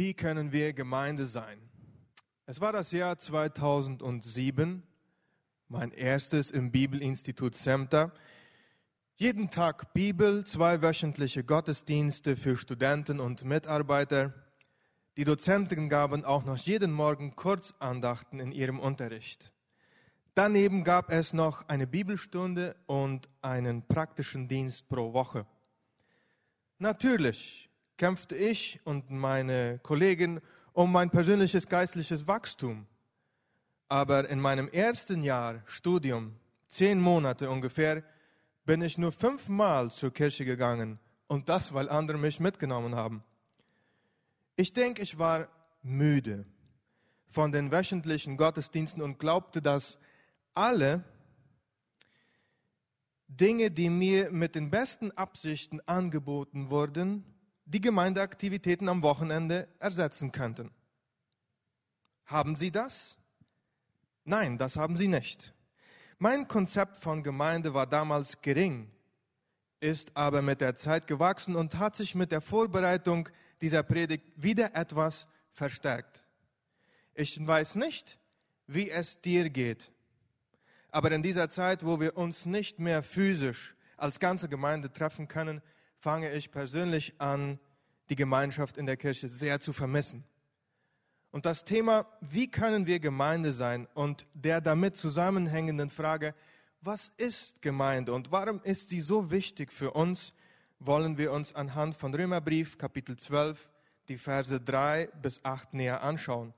Wie können wir Gemeinde sein? Es war das Jahr 2007, mein erstes im Bibelinstitut Semter. Jeden Tag Bibel, zwei wöchentliche Gottesdienste für Studenten und Mitarbeiter. Die Dozenten gaben auch noch jeden Morgen Kurzandachten in ihrem Unterricht. Daneben gab es noch eine Bibelstunde und einen praktischen Dienst pro Woche. Natürlich kämpfte ich und meine Kollegen um mein persönliches geistliches Wachstum. Aber in meinem ersten Jahr Studium, zehn Monate ungefähr, bin ich nur fünfmal zur Kirche gegangen und das, weil andere mich mitgenommen haben. Ich denke, ich war müde von den wöchentlichen Gottesdiensten und glaubte, dass alle Dinge, die mir mit den besten Absichten angeboten wurden, die Gemeindeaktivitäten am Wochenende ersetzen könnten. Haben Sie das? Nein, das haben Sie nicht. Mein Konzept von Gemeinde war damals gering, ist aber mit der Zeit gewachsen und hat sich mit der Vorbereitung dieser Predigt wieder etwas verstärkt. Ich weiß nicht, wie es dir geht, aber in dieser Zeit, wo wir uns nicht mehr physisch als ganze Gemeinde treffen können, fange ich persönlich an, die Gemeinschaft in der Kirche sehr zu vermissen. Und das Thema, wie können wir Gemeinde sein und der damit zusammenhängenden Frage, was ist Gemeinde und warum ist sie so wichtig für uns, wollen wir uns anhand von Römerbrief Kapitel 12 die Verse 3 bis 8 näher anschauen.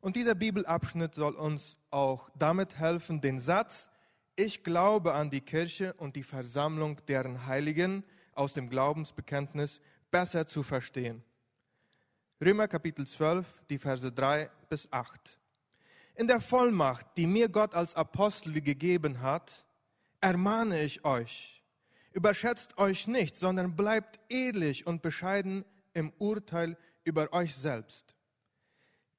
Und dieser Bibelabschnitt soll uns auch damit helfen, den Satz, ich glaube an die Kirche und die Versammlung deren Heiligen aus dem Glaubensbekenntnis besser zu verstehen. Römer Kapitel 12, die Verse 3 bis 8. In der Vollmacht, die mir Gott als Apostel gegeben hat, ermahne ich euch, überschätzt euch nicht, sondern bleibt ehrlich und bescheiden im Urteil über euch selbst.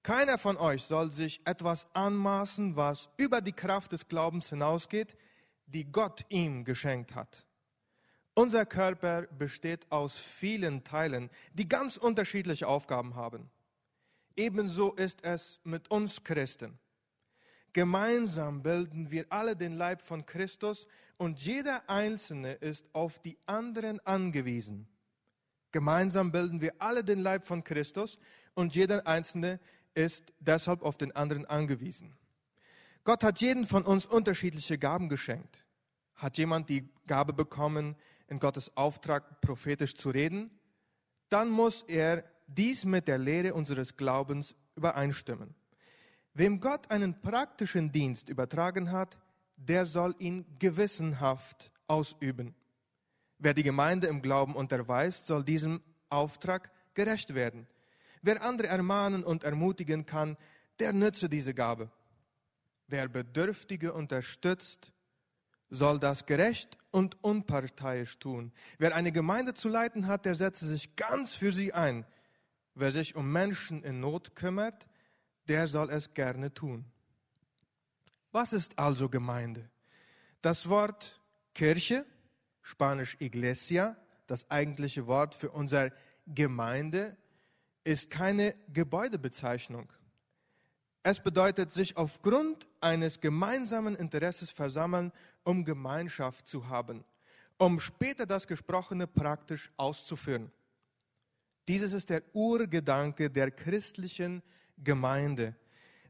Keiner von euch soll sich etwas anmaßen, was über die Kraft des Glaubens hinausgeht, die Gott ihm geschenkt hat. Unser Körper besteht aus vielen Teilen, die ganz unterschiedliche Aufgaben haben. Ebenso ist es mit uns Christen. Gemeinsam bilden wir alle den Leib von Christus und jeder Einzelne ist auf die anderen angewiesen. Gemeinsam bilden wir alle den Leib von Christus und jeder Einzelne ist deshalb auf den anderen angewiesen. Gott hat jeden von uns unterschiedliche Gaben geschenkt. Hat jemand die Gabe bekommen, in Gottes Auftrag prophetisch zu reden, dann muss er dies mit der Lehre unseres Glaubens übereinstimmen. Wem Gott einen praktischen Dienst übertragen hat, der soll ihn gewissenhaft ausüben. Wer die Gemeinde im Glauben unterweist, soll diesem Auftrag gerecht werden. Wer andere ermahnen und ermutigen kann, der nütze diese Gabe. Wer Bedürftige unterstützt, soll das gerecht und unparteiisch tun. Wer eine Gemeinde zu leiten hat, der setze sich ganz für sie ein. Wer sich um Menschen in Not kümmert, der soll es gerne tun. Was ist also Gemeinde? Das Wort Kirche, spanisch Iglesia, das eigentliche Wort für unser Gemeinde, ist keine Gebäudebezeichnung. Es bedeutet sich aufgrund eines gemeinsamen Interesses versammeln, um Gemeinschaft zu haben, um später das Gesprochene praktisch auszuführen. Dieses ist der Urgedanke der christlichen Gemeinde,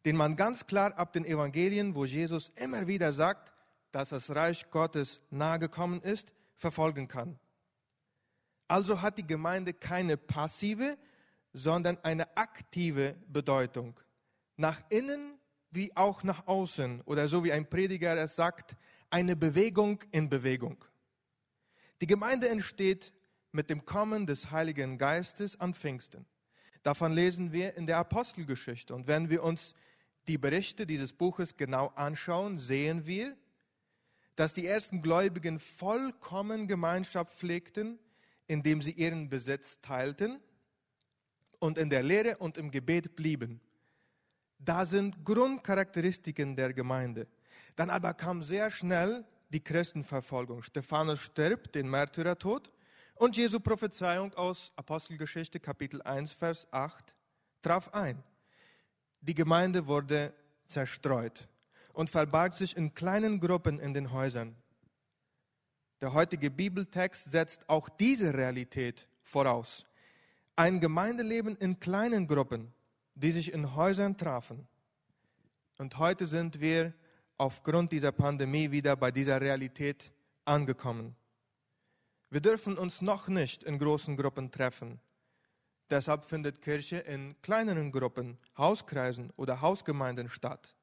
den man ganz klar ab den Evangelien, wo Jesus immer wieder sagt, dass das Reich Gottes nahe gekommen ist, verfolgen kann. Also hat die Gemeinde keine passive, sondern eine aktive Bedeutung nach innen wie auch nach außen oder so wie ein Prediger es sagt, eine Bewegung in Bewegung. Die Gemeinde entsteht mit dem Kommen des Heiligen Geistes an Pfingsten. Davon lesen wir in der Apostelgeschichte. Und wenn wir uns die Berichte dieses Buches genau anschauen, sehen wir, dass die ersten Gläubigen vollkommen Gemeinschaft pflegten, indem sie ihren Besitz teilten und in der Lehre und im Gebet blieben. Da sind Grundcharakteristiken der Gemeinde. Dann aber kam sehr schnell die Christenverfolgung. Stephanus stirbt den Märtyrertod und Jesu Prophezeiung aus Apostelgeschichte Kapitel 1, Vers 8 traf ein. Die Gemeinde wurde zerstreut und verbarg sich in kleinen Gruppen in den Häusern. Der heutige Bibeltext setzt auch diese Realität voraus. Ein Gemeindeleben in kleinen Gruppen, die sich in Häusern trafen. Und heute sind wir aufgrund dieser Pandemie wieder bei dieser Realität angekommen. Wir dürfen uns noch nicht in großen Gruppen treffen. Deshalb findet Kirche in kleineren Gruppen, Hauskreisen oder Hausgemeinden statt.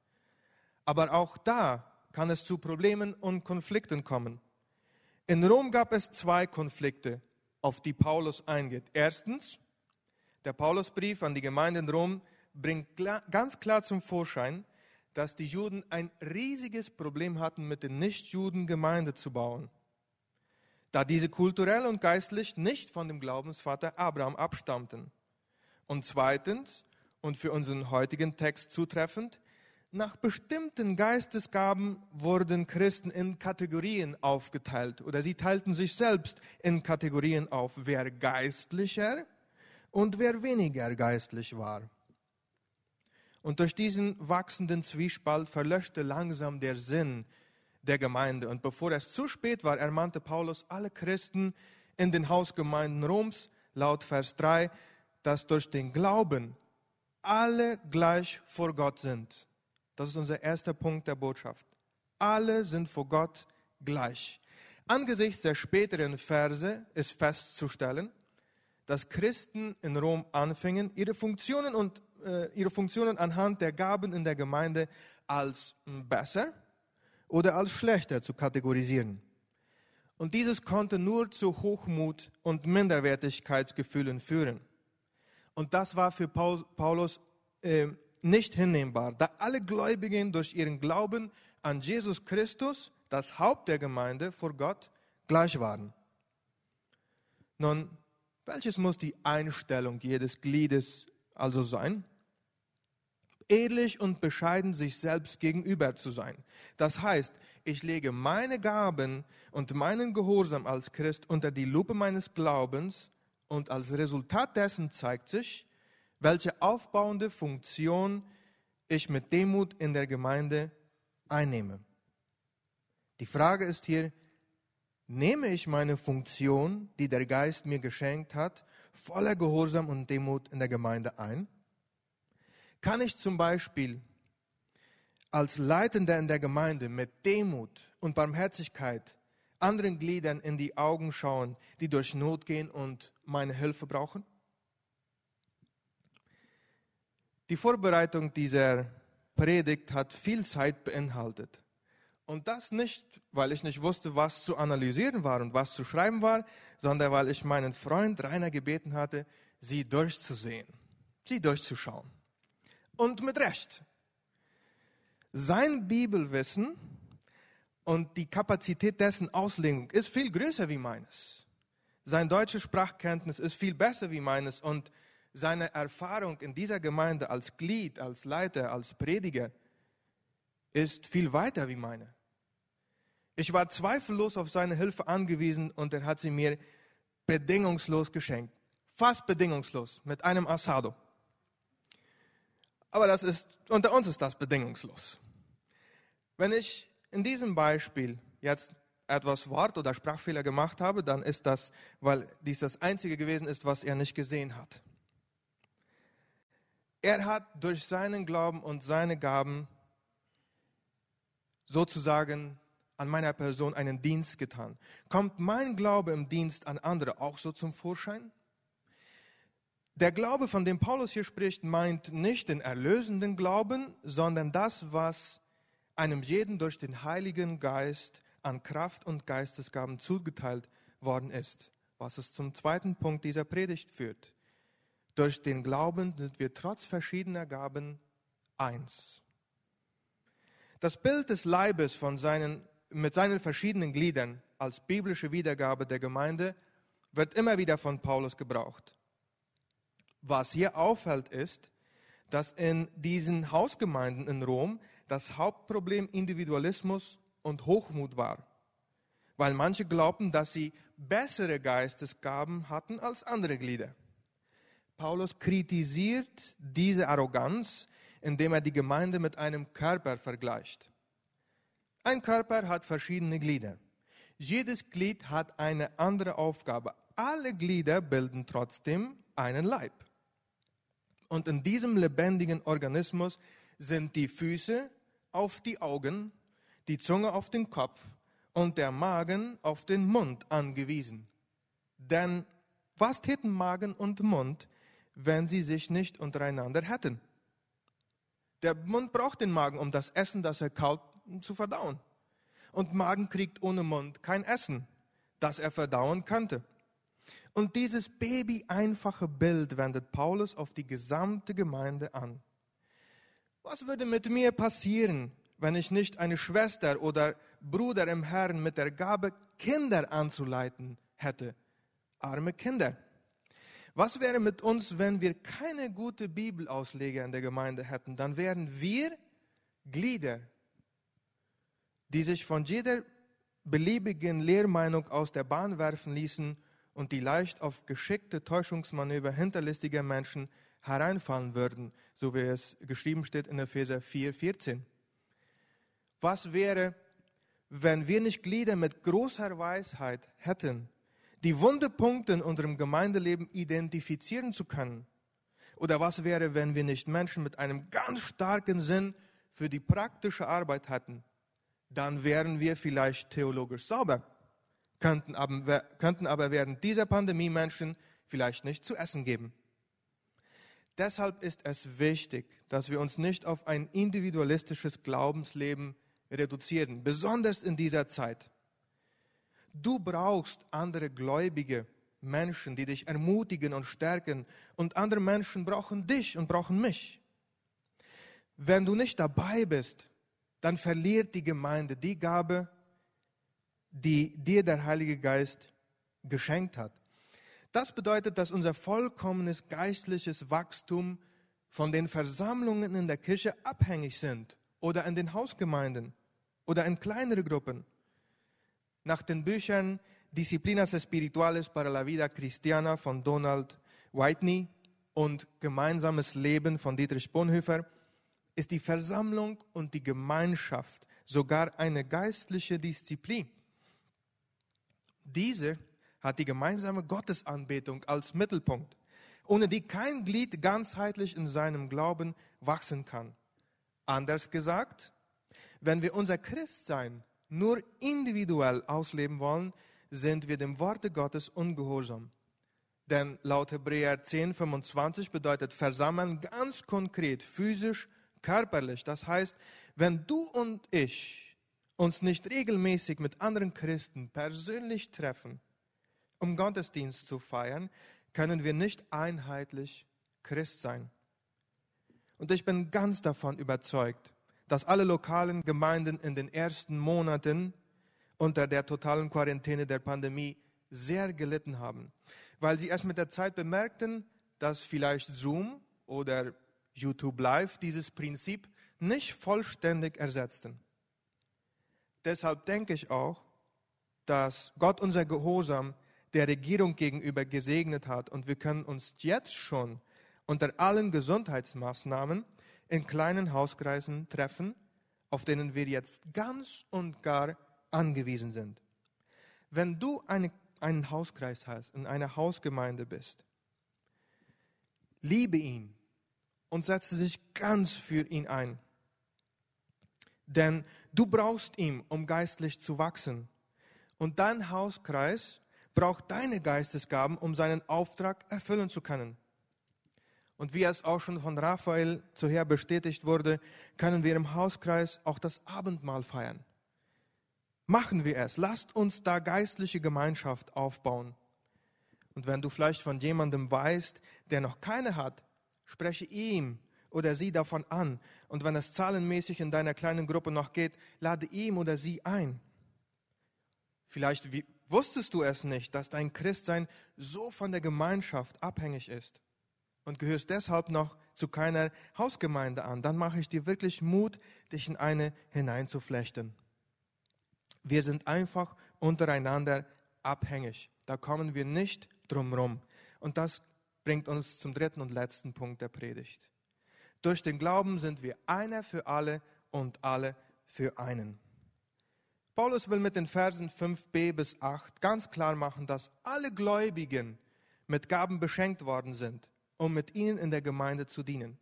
Aber auch da kann es zu Problemen und Konflikten kommen. In Rom gab es zwei Konflikte, auf die Paulus eingeht. Erstens, der Paulusbrief an die Gemeinde in Rom bringt klar, ganz klar zum Vorschein, dass die Juden ein riesiges Problem hatten, mit den Nichtjuden Gemeinde zu bauen, da diese kulturell und geistlich nicht von dem Glaubensvater Abraham abstammten. Und zweitens, und für unseren heutigen Text zutreffend, nach bestimmten Geistesgaben wurden Christen in Kategorien aufgeteilt oder sie teilten sich selbst in Kategorien auf, wer geistlicher und wer weniger geistlich war. Und durch diesen wachsenden Zwiespalt verlöschte langsam der Sinn der Gemeinde. Und bevor es zu spät war, ermahnte Paulus alle Christen in den Hausgemeinden Roms, laut Vers 3, dass durch den Glauben alle gleich vor Gott sind. Das ist unser erster Punkt der Botschaft. Alle sind vor Gott gleich. Angesichts der späteren Verse ist festzustellen, dass Christen in Rom anfingen, ihre Funktionen und äh, ihre Funktionen anhand der Gaben in der Gemeinde als besser oder als schlechter zu kategorisieren. Und dieses konnte nur zu Hochmut und Minderwertigkeitsgefühlen führen. Und das war für Paulus äh, nicht hinnehmbar, da alle Gläubigen durch ihren Glauben an Jesus Christus, das Haupt der Gemeinde, vor Gott gleich waren. Nun, welches muss die Einstellung jedes Gliedes also sein? Ehrlich und bescheiden sich selbst gegenüber zu sein. Das heißt, ich lege meine Gaben und meinen Gehorsam als Christ unter die Lupe meines Glaubens und als Resultat dessen zeigt sich, welche aufbauende Funktion ich mit Demut in der Gemeinde einnehme. Die Frage ist hier, nehme ich meine Funktion, die der Geist mir geschenkt hat, voller Gehorsam und Demut in der Gemeinde ein? Kann ich zum Beispiel als Leitender in der Gemeinde mit Demut und Barmherzigkeit anderen Gliedern in die Augen schauen, die durch Not gehen und meine Hilfe brauchen? Die Vorbereitung dieser Predigt hat viel Zeit beinhaltet. Und das nicht, weil ich nicht wusste, was zu analysieren war und was zu schreiben war, sondern weil ich meinen Freund Rainer gebeten hatte, sie durchzusehen, sie durchzuschauen. Und mit Recht. Sein Bibelwissen und die Kapazität dessen Auslegung ist viel größer wie meines. Sein deutsche Sprachkenntnis ist viel besser wie meines und seine Erfahrung in dieser Gemeinde als Glied, als Leiter, als Prediger ist viel weiter wie meine. Ich war zweifellos auf seine Hilfe angewiesen und er hat sie mir bedingungslos geschenkt. Fast bedingungslos, mit einem Asado. Aber das ist, unter uns ist das bedingungslos. Wenn ich in diesem Beispiel jetzt etwas Wort- oder Sprachfehler gemacht habe, dann ist das, weil dies das Einzige gewesen ist, was er nicht gesehen hat. Er hat durch seinen Glauben und seine Gaben sozusagen an meiner Person einen Dienst getan. Kommt mein Glaube im Dienst an andere auch so zum Vorschein? Der Glaube, von dem Paulus hier spricht, meint nicht den erlösenden Glauben, sondern das, was einem jeden durch den Heiligen Geist an Kraft und Geistesgaben zugeteilt worden ist, was es zum zweiten Punkt dieser Predigt führt. Durch den Glauben sind wir trotz verschiedener Gaben eins. Das Bild des Leibes von seinen, mit seinen verschiedenen Gliedern als biblische Wiedergabe der Gemeinde wird immer wieder von Paulus gebraucht. Was hier auffällt ist, dass in diesen Hausgemeinden in Rom das Hauptproblem Individualismus und Hochmut war, weil manche glaubten, dass sie bessere Geistesgaben hatten als andere Glieder. Paulus kritisiert diese Arroganz, indem er die Gemeinde mit einem Körper vergleicht. Ein Körper hat verschiedene Glieder. Jedes Glied hat eine andere Aufgabe. Alle Glieder bilden trotzdem einen Leib. Und in diesem lebendigen Organismus sind die Füße auf die Augen, die Zunge auf den Kopf und der Magen auf den Mund angewiesen. Denn was täten Magen und Mund, wenn sie sich nicht untereinander hätten? Der Mund braucht den Magen, um das Essen, das er kaut, zu verdauen. Und Magen kriegt ohne Mund kein Essen, das er verdauen könnte. Und dieses baby-einfache Bild wendet Paulus auf die gesamte Gemeinde an. Was würde mit mir passieren, wenn ich nicht eine Schwester oder Bruder im Herrn mit der Gabe, Kinder anzuleiten hätte? Arme Kinder. Was wäre mit uns, wenn wir keine gute Bibelausleger in der Gemeinde hätten? Dann wären wir Glieder, die sich von jeder beliebigen Lehrmeinung aus der Bahn werfen ließen und die leicht auf geschickte Täuschungsmanöver hinterlistiger Menschen hereinfallen würden, so wie es geschrieben steht in Epheser 4, 14. Was wäre, wenn wir nicht Glieder mit großer Weisheit hätten, die Wundepunkte in unserem Gemeindeleben identifizieren zu können? Oder was wäre, wenn wir nicht Menschen mit einem ganz starken Sinn für die praktische Arbeit hätten? Dann wären wir vielleicht theologisch sauber, könnten aber, könnten aber während dieser Pandemie Menschen vielleicht nicht zu essen geben. Deshalb ist es wichtig, dass wir uns nicht auf ein individualistisches Glaubensleben reduzieren, besonders in dieser Zeit. Du brauchst andere gläubige Menschen, die dich ermutigen und stärken, und andere Menschen brauchen dich und brauchen mich. Wenn du nicht dabei bist, dann verliert die Gemeinde die Gabe, die dir der Heilige Geist geschenkt hat. Das bedeutet, dass unser vollkommenes geistliches Wachstum von den Versammlungen in der Kirche abhängig sind oder in den Hausgemeinden oder in kleinere Gruppen. Nach den Büchern Disciplinas Espirituales para la Vida Cristiana von Donald Whitney und Gemeinsames Leben von Dietrich Bonhoeffer ist die Versammlung und die Gemeinschaft sogar eine geistliche Disziplin. Diese hat die gemeinsame Gottesanbetung als Mittelpunkt, ohne die kein Glied ganzheitlich in seinem Glauben wachsen kann. Anders gesagt, wenn wir unser Christsein nur individuell ausleben wollen, sind wir dem Worte Gottes ungehorsam. Denn laut Hebräer 10, 25 bedeutet versammeln ganz konkret, physisch, körperlich. Das heißt, wenn du und ich uns nicht regelmäßig mit anderen Christen persönlich treffen, um Gottesdienst zu feiern, können wir nicht einheitlich Christ sein. Und ich bin ganz davon überzeugt, dass alle lokalen Gemeinden in den ersten Monaten unter der totalen Quarantäne der Pandemie sehr gelitten haben, weil sie erst mit der Zeit bemerkten, dass vielleicht Zoom oder YouTube Live dieses Prinzip nicht vollständig ersetzten. Deshalb denke ich auch, dass Gott unser Gehorsam der Regierung gegenüber gesegnet hat und wir können uns jetzt schon unter allen Gesundheitsmaßnahmen in kleinen Hauskreisen treffen, auf denen wir jetzt ganz und gar angewiesen sind. Wenn du eine, einen Hauskreis hast, in einer Hausgemeinde bist, liebe ihn und setze dich ganz für ihn ein. Denn du brauchst ihn, um geistlich zu wachsen. Und dein Hauskreis braucht deine Geistesgaben, um seinen Auftrag erfüllen zu können. Und wie es auch schon von Raphael zuher bestätigt wurde, können wir im Hauskreis auch das Abendmahl feiern. Machen wir es. Lasst uns da geistliche Gemeinschaft aufbauen. Und wenn du vielleicht von jemandem weißt, der noch keine hat, spreche ihm oder sie davon an. Und wenn es zahlenmäßig in deiner kleinen Gruppe noch geht, lade ihm oder sie ein. Vielleicht wie, wusstest du es nicht, dass dein Christsein so von der Gemeinschaft abhängig ist und gehörst deshalb noch zu keiner Hausgemeinde an, dann mache ich dir wirklich Mut, dich in eine hineinzuflechten. Wir sind einfach untereinander abhängig. Da kommen wir nicht drum rum. Und das bringt uns zum dritten und letzten Punkt der Predigt. Durch den Glauben sind wir einer für alle und alle für einen. Paulus will mit den Versen 5b bis 8 ganz klar machen, dass alle Gläubigen mit Gaben beschenkt worden sind, um mit ihnen in der Gemeinde zu dienen.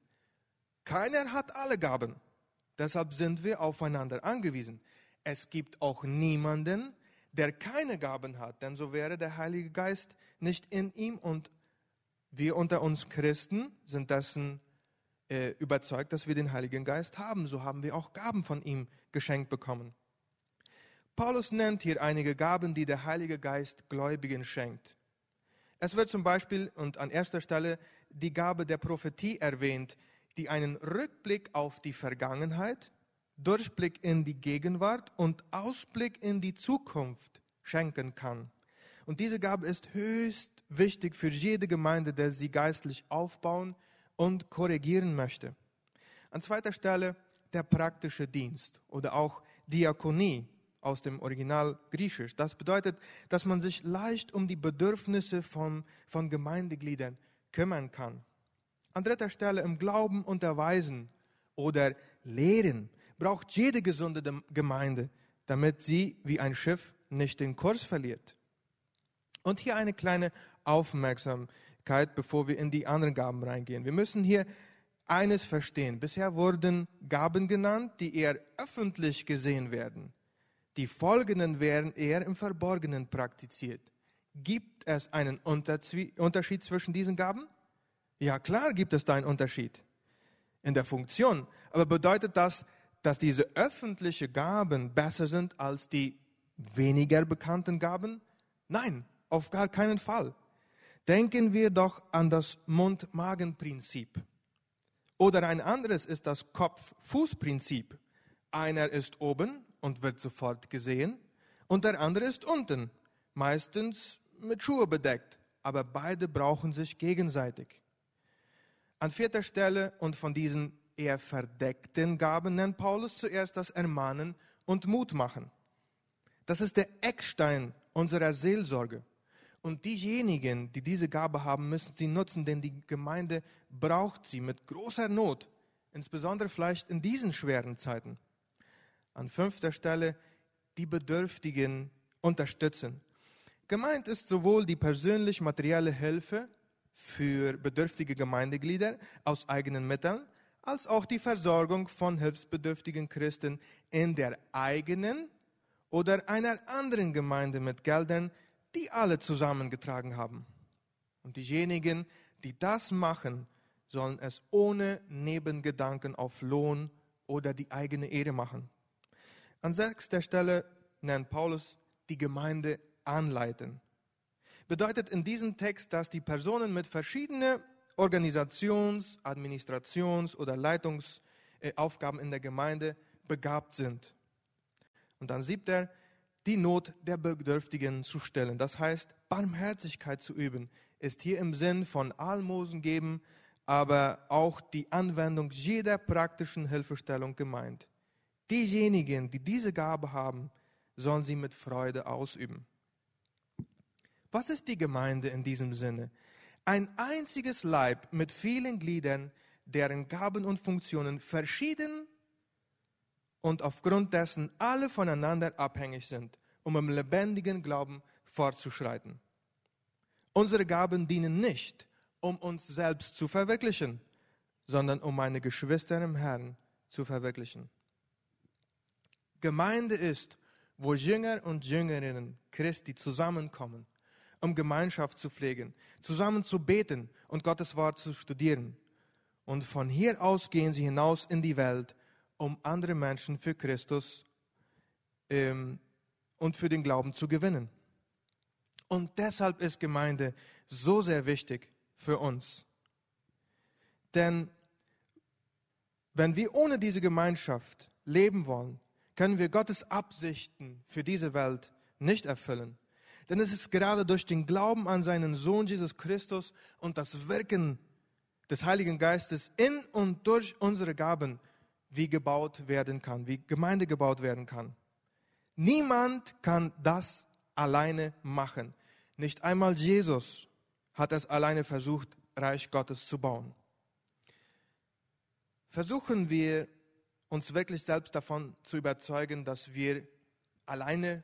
Keiner hat alle Gaben. Deshalb sind wir aufeinander angewiesen. Es gibt auch niemanden, der keine Gaben hat, denn so wäre der Heilige Geist nicht in ihm und wir unter uns Christen sind dessen äh, überzeugt, dass wir den Heiligen Geist haben. So haben wir auch Gaben von ihm geschenkt bekommen. Paulus nennt hier einige Gaben, die der Heilige Geist Gläubigen schenkt. Es wird zum Beispiel und an erster Stelle die Gabe der Prophetie erwähnt, die einen Rückblick auf die Vergangenheit, Durchblick in die Gegenwart und Ausblick in die Zukunft schenken kann. Und diese Gabe ist höchst wichtig für jede Gemeinde, der sie geistlich aufbauen und korrigieren möchte. An zweiter Stelle der praktische Dienst oder auch Diakonie aus dem Original Griechisch. Das bedeutet, dass man sich leicht um die Bedürfnisse von, von Gemeindegliedern kümmern kann. An dritter Stelle im Glauben unterweisen oder lehren braucht jede gesunde Gemeinde, damit sie wie ein Schiff nicht den Kurs verliert. Und hier eine kleine Aufmerksamkeit, bevor wir in die anderen Gaben reingehen. Wir müssen hier eines verstehen. Bisher wurden Gaben genannt, die eher öffentlich gesehen werden. Die folgenden werden eher im Verborgenen praktiziert. Gibt es einen Unterschied zwischen diesen Gaben? Ja, klar gibt es da einen Unterschied in der Funktion. Aber bedeutet das, dass diese öffentlichen Gaben besser sind als die weniger bekannten Gaben? Nein, auf gar keinen Fall. Denken wir doch an das Mund-Magen-Prinzip. Oder ein anderes ist das Kopf-Fuß-Prinzip. Einer ist oben und wird sofort gesehen und der andere ist unten, meistens mit Schuhe bedeckt, aber beide brauchen sich gegenseitig. An vierter Stelle und von diesen eher verdeckten Gaben nennt Paulus zuerst das Ermahnen und Mut machen. Das ist der Eckstein unserer Seelsorge. Und diejenigen, die diese Gabe haben, müssen sie nutzen, denn die Gemeinde braucht sie mit großer Not, insbesondere vielleicht in diesen schweren Zeiten. An fünfter Stelle die Bedürftigen unterstützen. Gemeint ist sowohl die persönlich materielle Hilfe für bedürftige Gemeindeglieder aus eigenen Mitteln, als auch die Versorgung von hilfsbedürftigen Christen in der eigenen oder einer anderen Gemeinde mit Geldern, die alle zusammengetragen haben. Und diejenigen, die das machen, sollen es ohne Nebengedanken auf Lohn oder die eigene Ehre machen. An sechster Stelle nennt Paulus die Gemeinde anleiten bedeutet in diesem Text, dass die Personen mit verschiedenen Organisations-, Administrations- oder Leitungsaufgaben in der Gemeinde begabt sind. Und dann sieht er, die Not der Bedürftigen zu stellen. Das heißt, Barmherzigkeit zu üben, ist hier im Sinn von Almosen geben, aber auch die Anwendung jeder praktischen Hilfestellung gemeint. Diejenigen, die diese Gabe haben, sollen sie mit Freude ausüben. Was ist die Gemeinde in diesem Sinne? Ein einziges Leib mit vielen Gliedern, deren Gaben und Funktionen verschieden und aufgrund dessen alle voneinander abhängig sind, um im lebendigen Glauben fortzuschreiten. Unsere Gaben dienen nicht, um uns selbst zu verwirklichen, sondern um meine Geschwister im Herrn zu verwirklichen. Gemeinde ist, wo Jünger und Jüngerinnen Christi zusammenkommen um Gemeinschaft zu pflegen, zusammen zu beten und Gottes Wort zu studieren. Und von hier aus gehen sie hinaus in die Welt, um andere Menschen für Christus ähm, und für den Glauben zu gewinnen. Und deshalb ist Gemeinde so sehr wichtig für uns. Denn wenn wir ohne diese Gemeinschaft leben wollen, können wir Gottes Absichten für diese Welt nicht erfüllen. Denn es ist gerade durch den Glauben an seinen Sohn Jesus Christus und das Wirken des Heiligen Geistes in und durch unsere Gaben, wie gebaut werden kann, wie Gemeinde gebaut werden kann. Niemand kann das alleine machen. Nicht einmal Jesus hat es alleine versucht, Reich Gottes zu bauen. Versuchen wir uns wirklich selbst davon zu überzeugen, dass wir alleine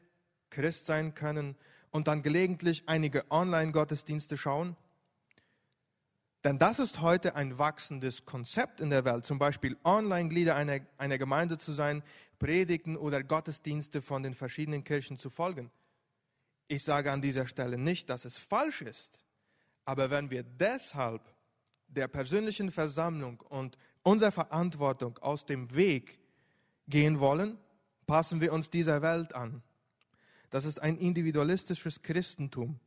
Christ sein können und dann gelegentlich einige Online-Gottesdienste schauen? Denn das ist heute ein wachsendes Konzept in der Welt, zum Beispiel Online-Glieder einer, einer Gemeinde zu sein, Predigten oder Gottesdienste von den verschiedenen Kirchen zu folgen. Ich sage an dieser Stelle nicht, dass es falsch ist, aber wenn wir deshalb der persönlichen Versammlung und unserer Verantwortung aus dem Weg gehen wollen, passen wir uns dieser Welt an. Das ist ein individualistisches Christentum.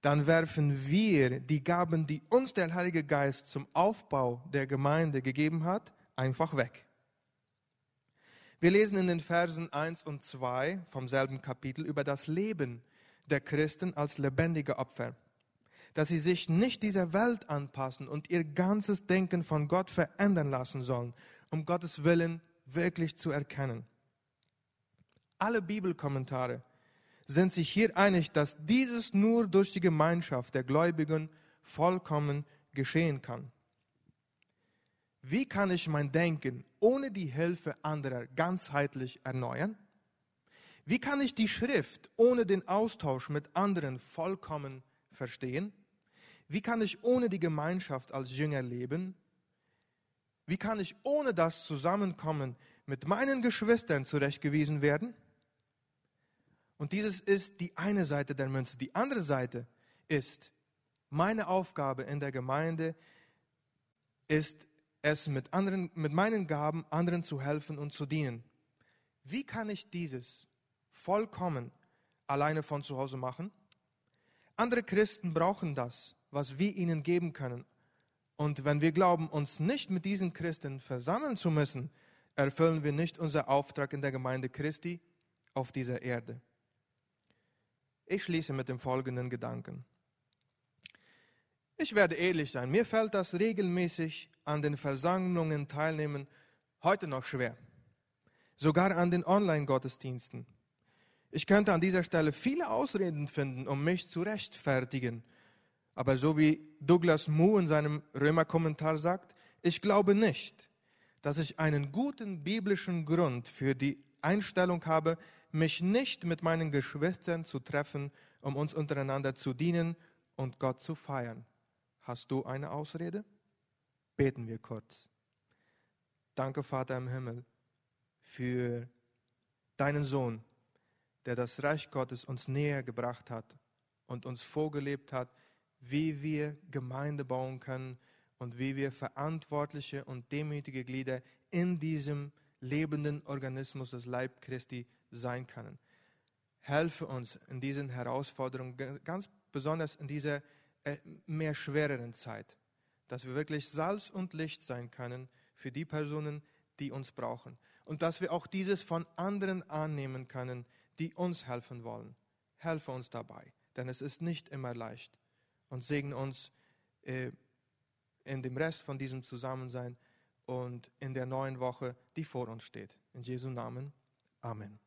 Dann werfen wir die Gaben, die uns der Heilige Geist zum Aufbau der Gemeinde gegeben hat, einfach weg. Wir lesen in den Versen 1 und 2 vom selben Kapitel über das Leben der Christen als lebendige Opfer dass sie sich nicht dieser Welt anpassen und ihr ganzes Denken von Gott verändern lassen sollen, um Gottes Willen wirklich zu erkennen. Alle Bibelkommentare sind sich hier einig, dass dieses nur durch die Gemeinschaft der Gläubigen vollkommen geschehen kann. Wie kann ich mein Denken ohne die Hilfe anderer ganzheitlich erneuern? Wie kann ich die Schrift ohne den Austausch mit anderen vollkommen verstehen? Wie kann ich ohne die Gemeinschaft als Jünger leben? Wie kann ich ohne das Zusammenkommen mit meinen Geschwistern zurechtgewiesen werden? Und dieses ist die eine Seite der Münze. Die andere Seite ist, meine Aufgabe in der Gemeinde ist es mit, anderen, mit meinen Gaben anderen zu helfen und zu dienen. Wie kann ich dieses vollkommen alleine von zu Hause machen? Andere Christen brauchen das was wir ihnen geben können. Und wenn wir glauben, uns nicht mit diesen Christen versammeln zu müssen, erfüllen wir nicht unseren Auftrag in der Gemeinde Christi auf dieser Erde. Ich schließe mit dem folgenden Gedanken. Ich werde ehrlich sein, mir fällt das regelmäßig an den Versammlungen teilnehmen heute noch schwer. Sogar an den Online-Gottesdiensten. Ich könnte an dieser Stelle viele Ausreden finden, um mich zu rechtfertigen aber so wie Douglas Moo in seinem Römer-Kommentar sagt, ich glaube nicht, dass ich einen guten biblischen Grund für die Einstellung habe, mich nicht mit meinen Geschwistern zu treffen, um uns untereinander zu dienen und Gott zu feiern. Hast du eine Ausrede? Beten wir kurz. Danke, Vater im Himmel, für deinen Sohn, der das Reich Gottes uns näher gebracht hat und uns vorgelebt hat, wie wir Gemeinde bauen können und wie wir verantwortliche und demütige Glieder in diesem lebenden Organismus des Leib Christi sein können. Helfe uns in diesen Herausforderungen, ganz besonders in dieser äh, mehr schwereren Zeit, dass wir wirklich Salz und Licht sein können für die Personen, die uns brauchen. Und dass wir auch dieses von anderen annehmen können, die uns helfen wollen. Helfe uns dabei, denn es ist nicht immer leicht und segne uns äh, in dem Rest von diesem Zusammensein und in der neuen Woche, die vor uns steht. In Jesu Namen. Amen.